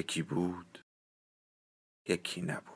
یکی بود یکی نبود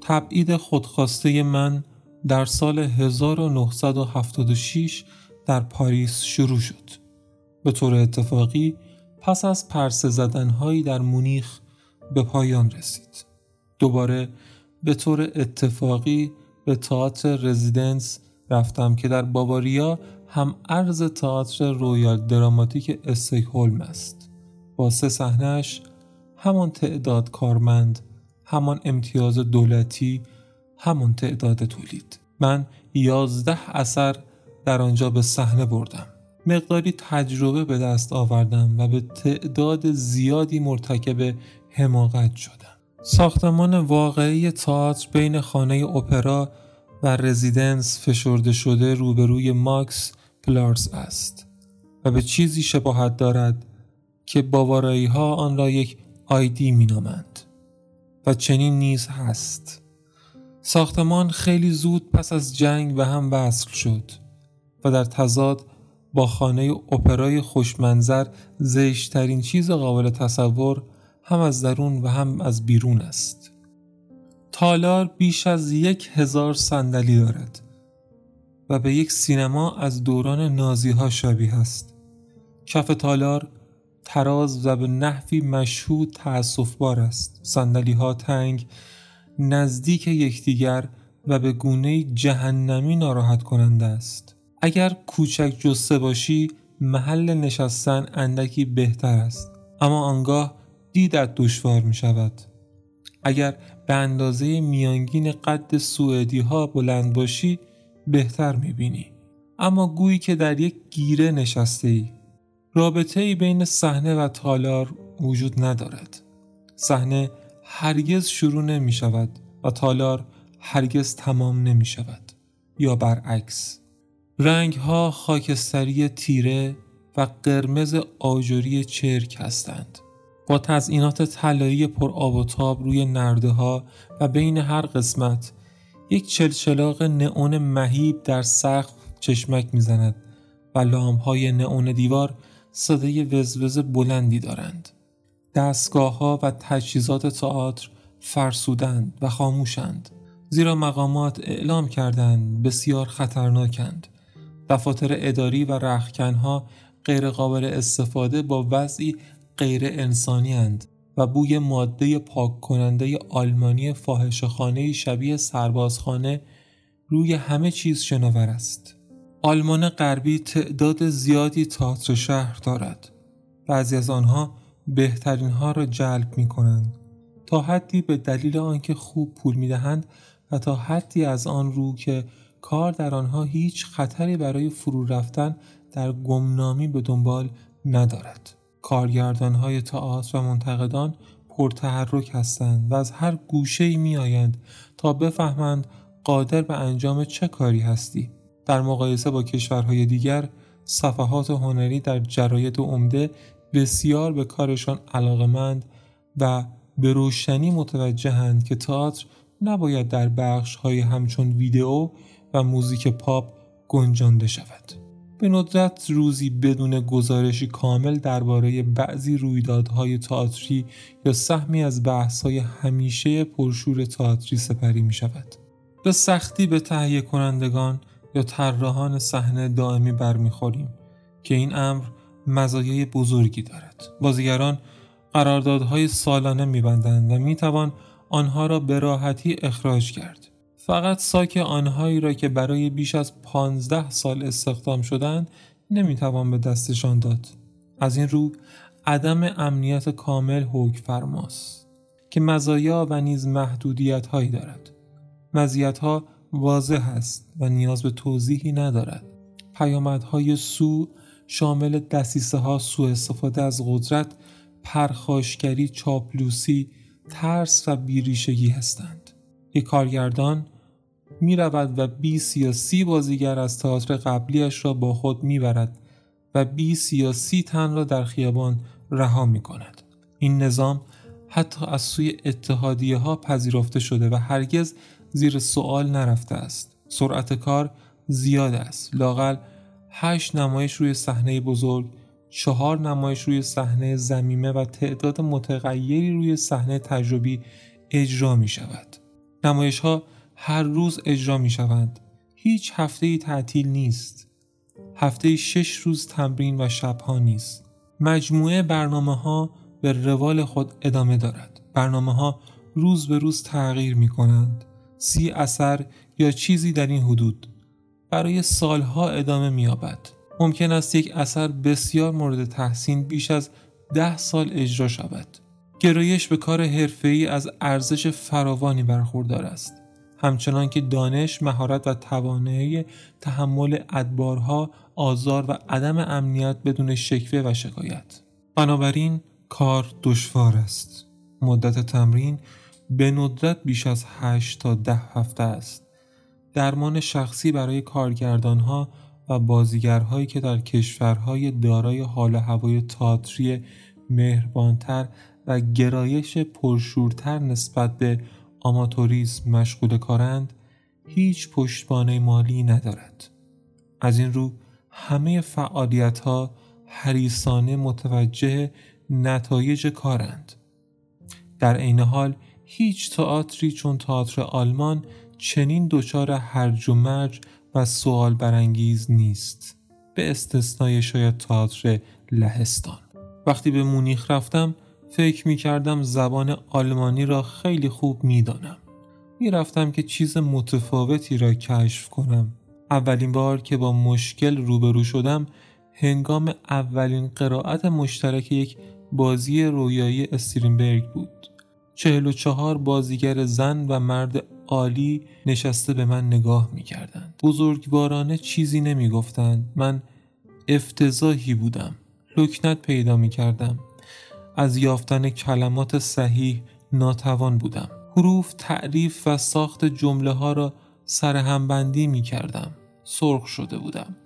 تبعید خودخواسته من در سال 1976 در پاریس شروع شد. به طور اتفاقی پس از پرسه زدنهایی در مونیخ به پایان رسید. دوباره به طور اتفاقی به تئاتر رزیدنس رفتم که در باواریا هم ارز تئاتر رویال دراماتیک استکهلم است. با سه صحنهش همان تعداد کارمند، همان امتیاز دولتی، همان تعداد تولید. من یازده اثر در آنجا به صحنه بردم. مقداری تجربه به دست آوردم و به تعداد زیادی مرتکب حماقت شدم. ساختمان واقعی تئاتر بین خانه اپرا و رزیدنس فشرده شده روبروی ماکس پلارس است و به چیزی شباهت دارد که باوارایی ها آن را یک آیدی می نامند و چنین نیز هست. ساختمان خیلی زود پس از جنگ به هم وصل شد و در تضاد با خانه اپرای خوشمنظر زشترین چیز قابل تصور هم از درون و هم از بیرون است. تالار بیش از یک هزار صندلی دارد و به یک سینما از دوران نازی ها شبیه است. کف تالار تراز و به نحوی مشهود تأصف بار است. صندلی ها تنگ نزدیک یکدیگر و به گونه جهنمی ناراحت کننده است. اگر کوچک جسته باشی محل نشستن اندکی بهتر است. اما آنگاه دیدت دشوار می شود. اگر به اندازه میانگین قد سوئدی ها بلند باشی بهتر می بینی. اما گویی که در یک گیره نشسته ای رابطه ای بین صحنه و تالار وجود ندارد. صحنه هرگز شروع نمی شود و تالار هرگز تمام نمی شود. یا برعکس. رنگ ها خاکستری تیره و قرمز آجوری چرک هستند. با تزئینات طلایی پر آب و تاب روی نرده ها و بین هر قسمت یک چلچلاق نئون مهیب در سقف چشمک می‌زند و لام های نئون دیوار صدای وزوز بلندی دارند. دستگاه ها و تجهیزات تئاتر فرسودند و خاموشند زیرا مقامات اعلام کردند بسیار خطرناکند دفاتر اداری و رخکنها غیر قابل استفاده با وضعی غیر انسانی هند و بوی ماده پاک کننده آلمانی فاحشه‌خانه شبیه سربازخانه روی همه چیز شناور است. آلمان غربی تعداد زیادی تئاتر شهر دارد. بعضی از آنها بهترین ها را جلب می کنند تا حدی به دلیل آنکه خوب پول می دهند و تا حدی از آن رو که کار در آنها هیچ خطری برای فرو رفتن در گمنامی به دنبال ندارد. کارگردان های تئاتر و منتقدان پرتحرک هستند و از هر گوشه ای می آیند تا بفهمند قادر به انجام چه کاری هستی. در مقایسه با کشورهای دیگر صفحات هنری در جراید عمده بسیار به کارشان علاقمند و به روشنی متوجهند که تئاتر نباید در بخش های همچون ویدئو و موزیک پاپ گنجانده شود. به ندرت روزی بدون گزارشی کامل درباره بعضی رویدادهای تئاتری یا سهمی از بحث‌های همیشه پرشور تئاتری سپری می شود. به سختی به تهیه کنندگان یا طراحان صحنه دائمی برمیخوریم که این امر مزایای بزرگی دارد. بازیگران قراردادهای سالانه میبندند و می‌توان آنها را به راحتی اخراج کرد. فقط ساک آنهایی را که برای بیش از پانزده سال استخدام شدند نمی‌توان به دستشان داد. از این رو عدم امنیت کامل حکم فرماست که مزایا و نیز محدودیت هایی دارد. مزیت ها واضح است و نیاز به توضیحی ندارد. پیامدهای سو شامل دستیسه ها سوء استفاده از قدرت پرخاشگری چاپلوسی ترس و بیریشگی هستند. یک کارگردان می رود و 20 یا سی بازیگر از تئاتر قبلیش را با خود می برد و 20 یا سی تن را در خیابان رها می کند. این نظام حتی از سوی اتحادیه ها پذیرفته شده و هرگز زیر سوال نرفته است. سرعت کار زیاد است. لاقل هشت نمایش روی صحنه بزرگ چهار نمایش روی صحنه زمیمه و تعداد متغیری روی صحنه تجربی اجرا می شود. نمایش ها هر روز اجرا می شوند. هیچ هفته تعطیل نیست. هفته شش روز تمرین و شبها نیست. مجموعه برنامه ها به روال خود ادامه دارد. برنامه ها روز به روز تغییر می کنند. سی اثر یا چیزی در این حدود برای سالها ادامه می یابد. ممکن است یک اثر بسیار مورد تحسین بیش از ده سال اجرا شود. گرایش به کار حرفه‌ای از ارزش فراوانی برخوردار است. همچنان که دانش، مهارت و توانایی تحمل ادبارها، آزار و عدم امنیت بدون شکوه و شکایت. بنابراین کار دشوار است. مدت تمرین به ندرت بیش از 8 تا ده هفته است. درمان شخصی برای کارگردانها و بازیگرهایی که در کشورهای دارای حال هوای تاتری مهربانتر و گرایش پرشورتر نسبت به آماتوریسم مشغول کارند هیچ پشتبانه مالی ندارد. از این رو همه فعالیت ها حریصانه متوجه نتایج کارند. در عین حال هیچ تئاتری چون تئاتر آلمان چنین دچار هرج و مرج و سوال برانگیز نیست به استثنای شاید تئاتر لهستان وقتی به مونیخ رفتم فکر می کردم زبان آلمانی را خیلی خوب می دانم. می رفتم که چیز متفاوتی را کشف کنم. اولین بار که با مشکل روبرو شدم هنگام اولین قرائت مشترک یک بازی رویایی استرینبرگ بود. چهل و چهار بازیگر زن و مرد عالی نشسته به من نگاه می کردند. بزرگوارانه چیزی نمی گفتند. من افتضاحی بودم. لکنت پیدا می کردم. از یافتن کلمات صحیح ناتوان بودم. حروف تعریف و ساخت جمله ها را سرهمبندی می کردم. سرخ شده بودم.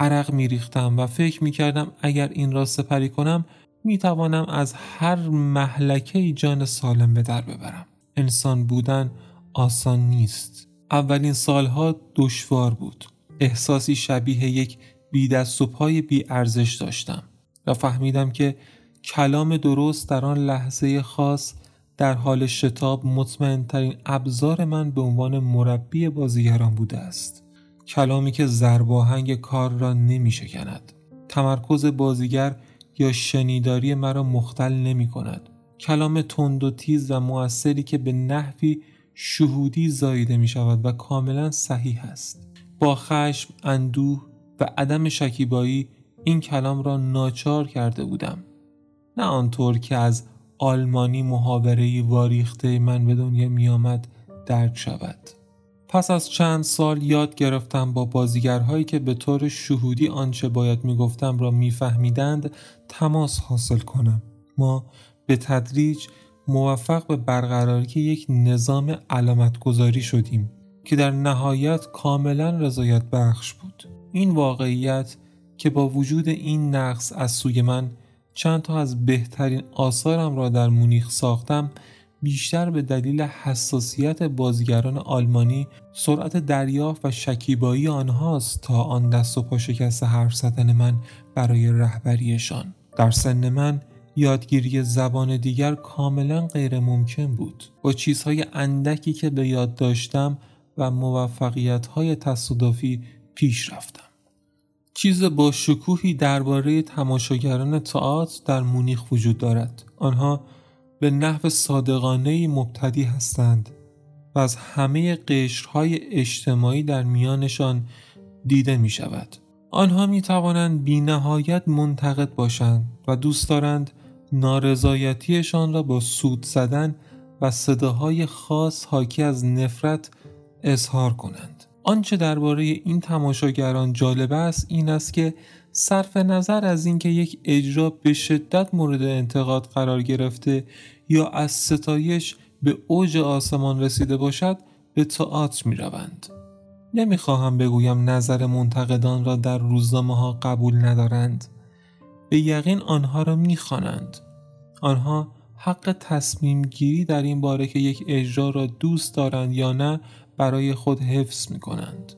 عرق می ریختم و فکر می کردم اگر این را سپری کنم می توانم از هر محلکه جان سالم به در ببرم. انسان بودن آسان نیست. اولین سالها دشوار بود. احساسی شبیه یک بی دست و پای بی ارزش داشتم و فهمیدم که کلام درست در آن لحظه خاص در حال شتاب مطمئنترین ابزار من به عنوان مربی بازیگران بوده است. کلامی که زرباهنگ کار را نمی شکند. تمرکز بازیگر یا شنیداری مرا مختل نمی کند. کلام تند و تیز و موثری که به نحوی شهودی زاییده می شود و کاملا صحیح است. با خشم، اندوه و عدم شکیبایی این کلام را ناچار کرده بودم. نه آنطور که از آلمانی محاورهی واریخته من به دنیا می آمد درک شود. پس از چند سال یاد گرفتم با بازیگرهایی که به طور شهودی آنچه باید می‌گفتم را میفهمیدند تماس حاصل کنم. ما به تدریج موفق به برقراری یک نظام علامت گذاری شدیم که در نهایت کاملا رضایت بخش بود. این واقعیت که با وجود این نقص از سوی من چند تا از بهترین آثارم را در مونیخ ساختم بیشتر به دلیل حساسیت بازیگران آلمانی سرعت دریافت و شکیبایی آنهاست تا آن دست و پا شکست حرف زدن من برای رهبریشان. در سن من یادگیری زبان دیگر کاملا غیر ممکن بود. با چیزهای اندکی که به یاد داشتم و موفقیت های تصادفی پیش رفتم. چیز با شکوهی درباره تماشاگران تئاتر در مونیخ وجود دارد آنها به نحو صادقانه مبتدی هستند و از همه قشرهای اجتماعی در میانشان دیده می شود آنها می توانند بی نهایت منتقد باشند و دوست دارند نارضایتیشان را با سود زدن و صداهای خاص حاکی از نفرت اظهار کنند. آنچه درباره این تماشاگران جالب است این است که صرف نظر از اینکه یک اجرا به شدت مورد انتقاد قرار گرفته یا از ستایش به اوج آسمان رسیده باشد به تئاتر می روند. نمی‌خواهم بگویم نظر منتقدان را در روزنامه ها قبول ندارند. به یقین آنها را می‌خوانند. آنها حق تصمیم گیری در این باره که یک اجرا را دوست دارند یا نه برای خود حفظ می کنند.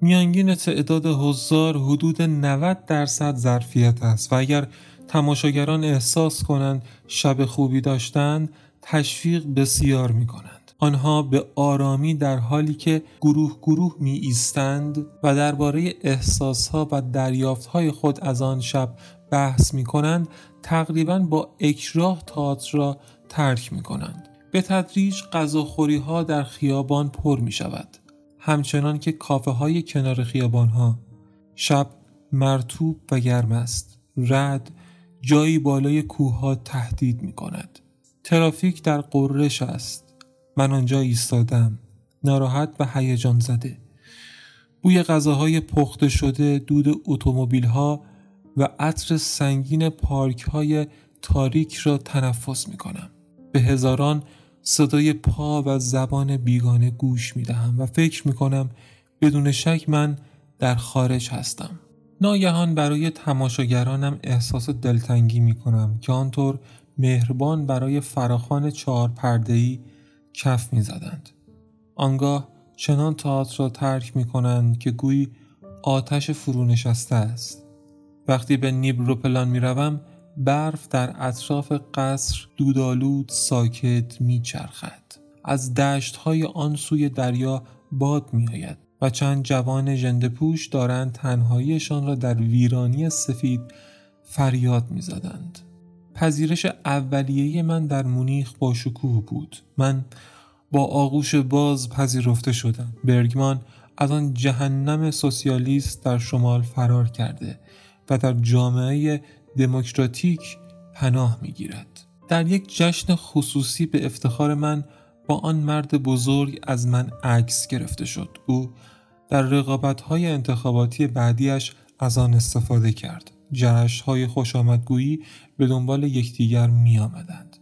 میانگین تعداد حضار حدود 90 درصد ظرفیت است و اگر تماشاگران احساس کنند شب خوبی داشتند تشویق بسیار می کنند. آنها به آرامی در حالی که گروه گروه می ایستند و درباره احساسها و دریافتهای خود از آن شب بحث می کنند تقریبا با اکراه تئاتر را ترک می کنند. به تدریج غذاخوری ها در خیابان پر می شود. همچنان که کافه های کنار خیابان ها شب مرتوب و گرم است. رد جایی بالای کوه ها تهدید می کند. ترافیک در قررش است. من آنجا ایستادم. ناراحت و هیجان زده. بوی غذاهای پخته شده، دود اتومبیل ها و عطر سنگین پارک های تاریک را تنفس می کنم. به هزاران صدای پا و زبان بیگانه گوش می دهم و فکر می کنم بدون شک من در خارج هستم. ناگهان برای تماشاگرانم احساس دلتنگی می کنم که آنطور مهربان برای فراخان چهار پردهی کف می زدند. آنگاه چنان تئاتر را ترک می کنند که گویی آتش فرو نشسته است. وقتی به نیبروپلان می روم برف در اطراف قصر دودالود ساکت میچرخد. از دشت های آن سوی دریا باد میآید و چند جوان ژنده پوش دارند تنهاییشان را در ویرانی سفید فریاد می‌زدند. پذیرش اولیه من در مونیخ با شکوه بود. من با آغوش باز پذیرفته شدم. برگمان از آن جهنم سوسیالیست در شمال فرار کرده و در جامعه دموکراتیک پناه می گیرد. در یک جشن خصوصی به افتخار من با آن مرد بزرگ از من عکس گرفته شد. او در رقابت های انتخاباتی بعدیش از آن استفاده کرد. جشن های خوش آمدگویی به دنبال یکدیگر می آمدند.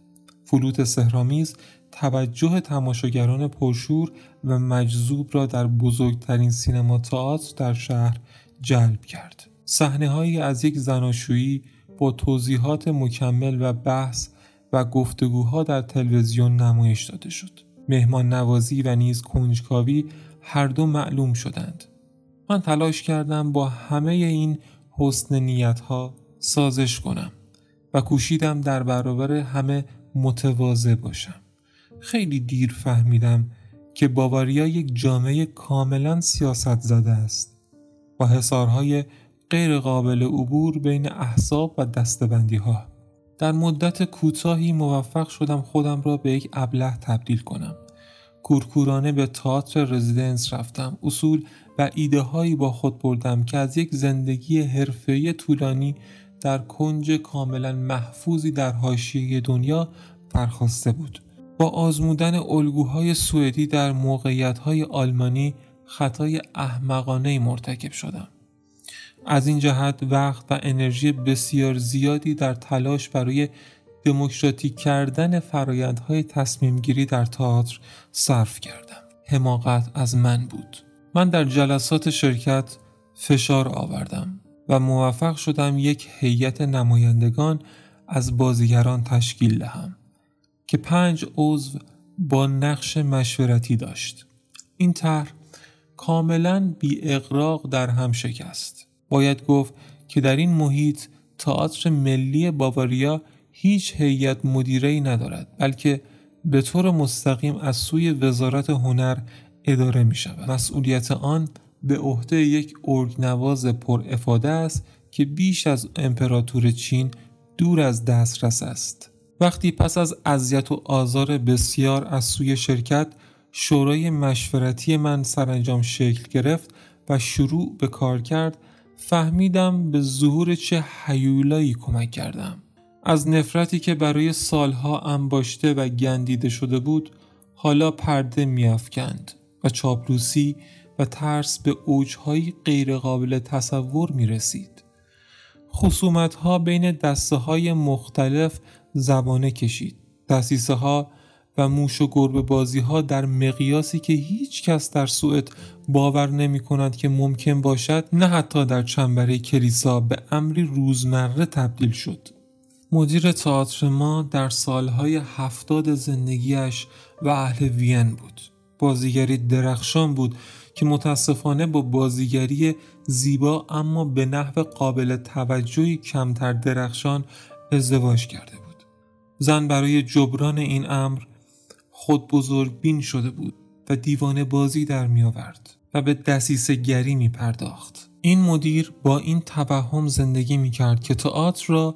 فلوت سهرامیز توجه تماشاگران پرشور و مجذوب را در بزرگترین سینما تئاتر در شهر جلب کرد. صحنه از یک زناشویی با توضیحات مکمل و بحث و گفتگوها در تلویزیون نمایش داده شد. مهمان نوازی و نیز کنجکاوی هر دو معلوم شدند. من تلاش کردم با همه این حسن نیت ها سازش کنم و کوشیدم در برابر همه متواضع باشم. خیلی دیر فهمیدم که باواریا یک جامعه کاملا سیاست زده است با حسارهای غیر قابل عبور بین احزاب و دستبندی ها. در مدت کوتاهی موفق شدم خودم را به یک ابله تبدیل کنم. کورکورانه به تئاتر رزیدنس رفتم. اصول و ایده هایی با خود بردم که از یک زندگی حرفه‌ای طولانی در کنج کاملا محفوظی در حاشیه دنیا برخواسته بود. با آزمودن الگوهای سوئدی در موقعیت‌های آلمانی خطای احمقانه مرتکب شدم. از این جهت وقت و انرژی بسیار زیادی در تلاش برای دموکراتیک کردن فرایندهای تصمیم گیری در تئاتر صرف کردم. حماقت از من بود. من در جلسات شرکت فشار آوردم و موفق شدم یک هیئت نمایندگان از بازیگران تشکیل دهم که پنج عضو با نقش مشورتی داشت. این طرح کاملا بی اقراق در هم شکست. باید گفت که در این محیط تئاتر ملی باواریا هیچ هیئت مدیره ندارد بلکه به طور مستقیم از سوی وزارت هنر اداره می شود. مسئولیت آن به عهده یک ارگنواز پر افاده است که بیش از امپراتور چین دور از دسترس است. وقتی پس از اذیت و آزار بسیار از سوی شرکت شورای مشورتی من سرانجام شکل گرفت و شروع به کار کرد فهمیدم به ظهور چه حیولایی کمک کردم از نفرتی که برای سالها انباشته و گندیده شده بود حالا پرده میافکند و چاپلوسی و ترس به اوجهایی غیرقابل تصور می رسید. خصومت ها بین دسته های مختلف زبانه کشید. دستیسه ها و موش و گربه بازی ها در مقیاسی که هیچ کس در سوئد باور نمی کند که ممکن باشد نه حتی در چنبره کلیسا به امری روزمره تبدیل شد. مدیر تئاتر ما در سالهای هفتاد زندگیش و اهل وین بود. بازیگری درخشان بود که متاسفانه با بازیگری زیبا اما به نحو قابل توجهی کمتر درخشان ازدواج کرده بود. زن برای جبران این امر خود بزرگ بین شده بود و دیوانه بازی در می آورد و به دسیسه گری می پرداخت. این مدیر با این توهم زندگی می کرد که تئاتر را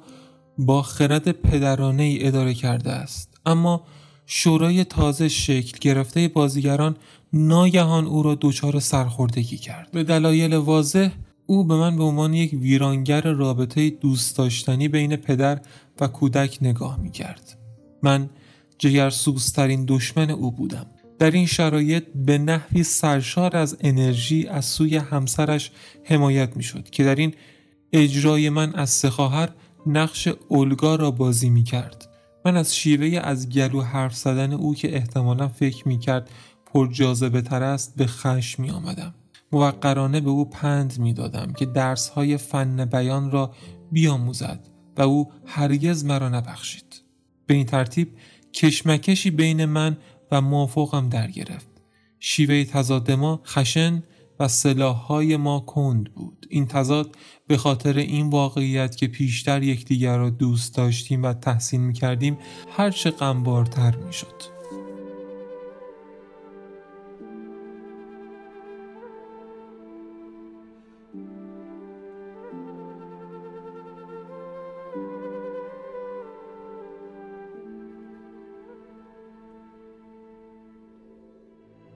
با خرد پدرانه ای اداره کرده است اما شورای تازه شکل گرفته بازیگران ناگهان او را دچار سرخوردگی کرد به دلایل واضح او به من به عنوان یک ویرانگر رابطه دوست داشتنی بین پدر و کودک نگاه می کرد. من جگرسوزترین دشمن او بودم. در این شرایط به نحوی سرشار از انرژی از سوی همسرش حمایت می شد که در این اجرای من از سه خواهر نقش اولگا را بازی می کرد. من از شیوه از گلو حرف زدن او که احتمالا فکر می کرد پر جاذبه تر است به خشم می آمدم. موقرانه به او پند می دادم که درس های فن بیان را بیاموزد و او هرگز مرا نبخشید. به این ترتیب کشمکشی بین من و موافقم در گرفت. شیوه تضاد ما خشن و سلاحهای ما کند بود. این تضاد به خاطر این واقعیت که پیشتر یکدیگر را دوست داشتیم و تحسین می کردیم هرچه غمبارتر می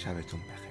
شبتون بخیر.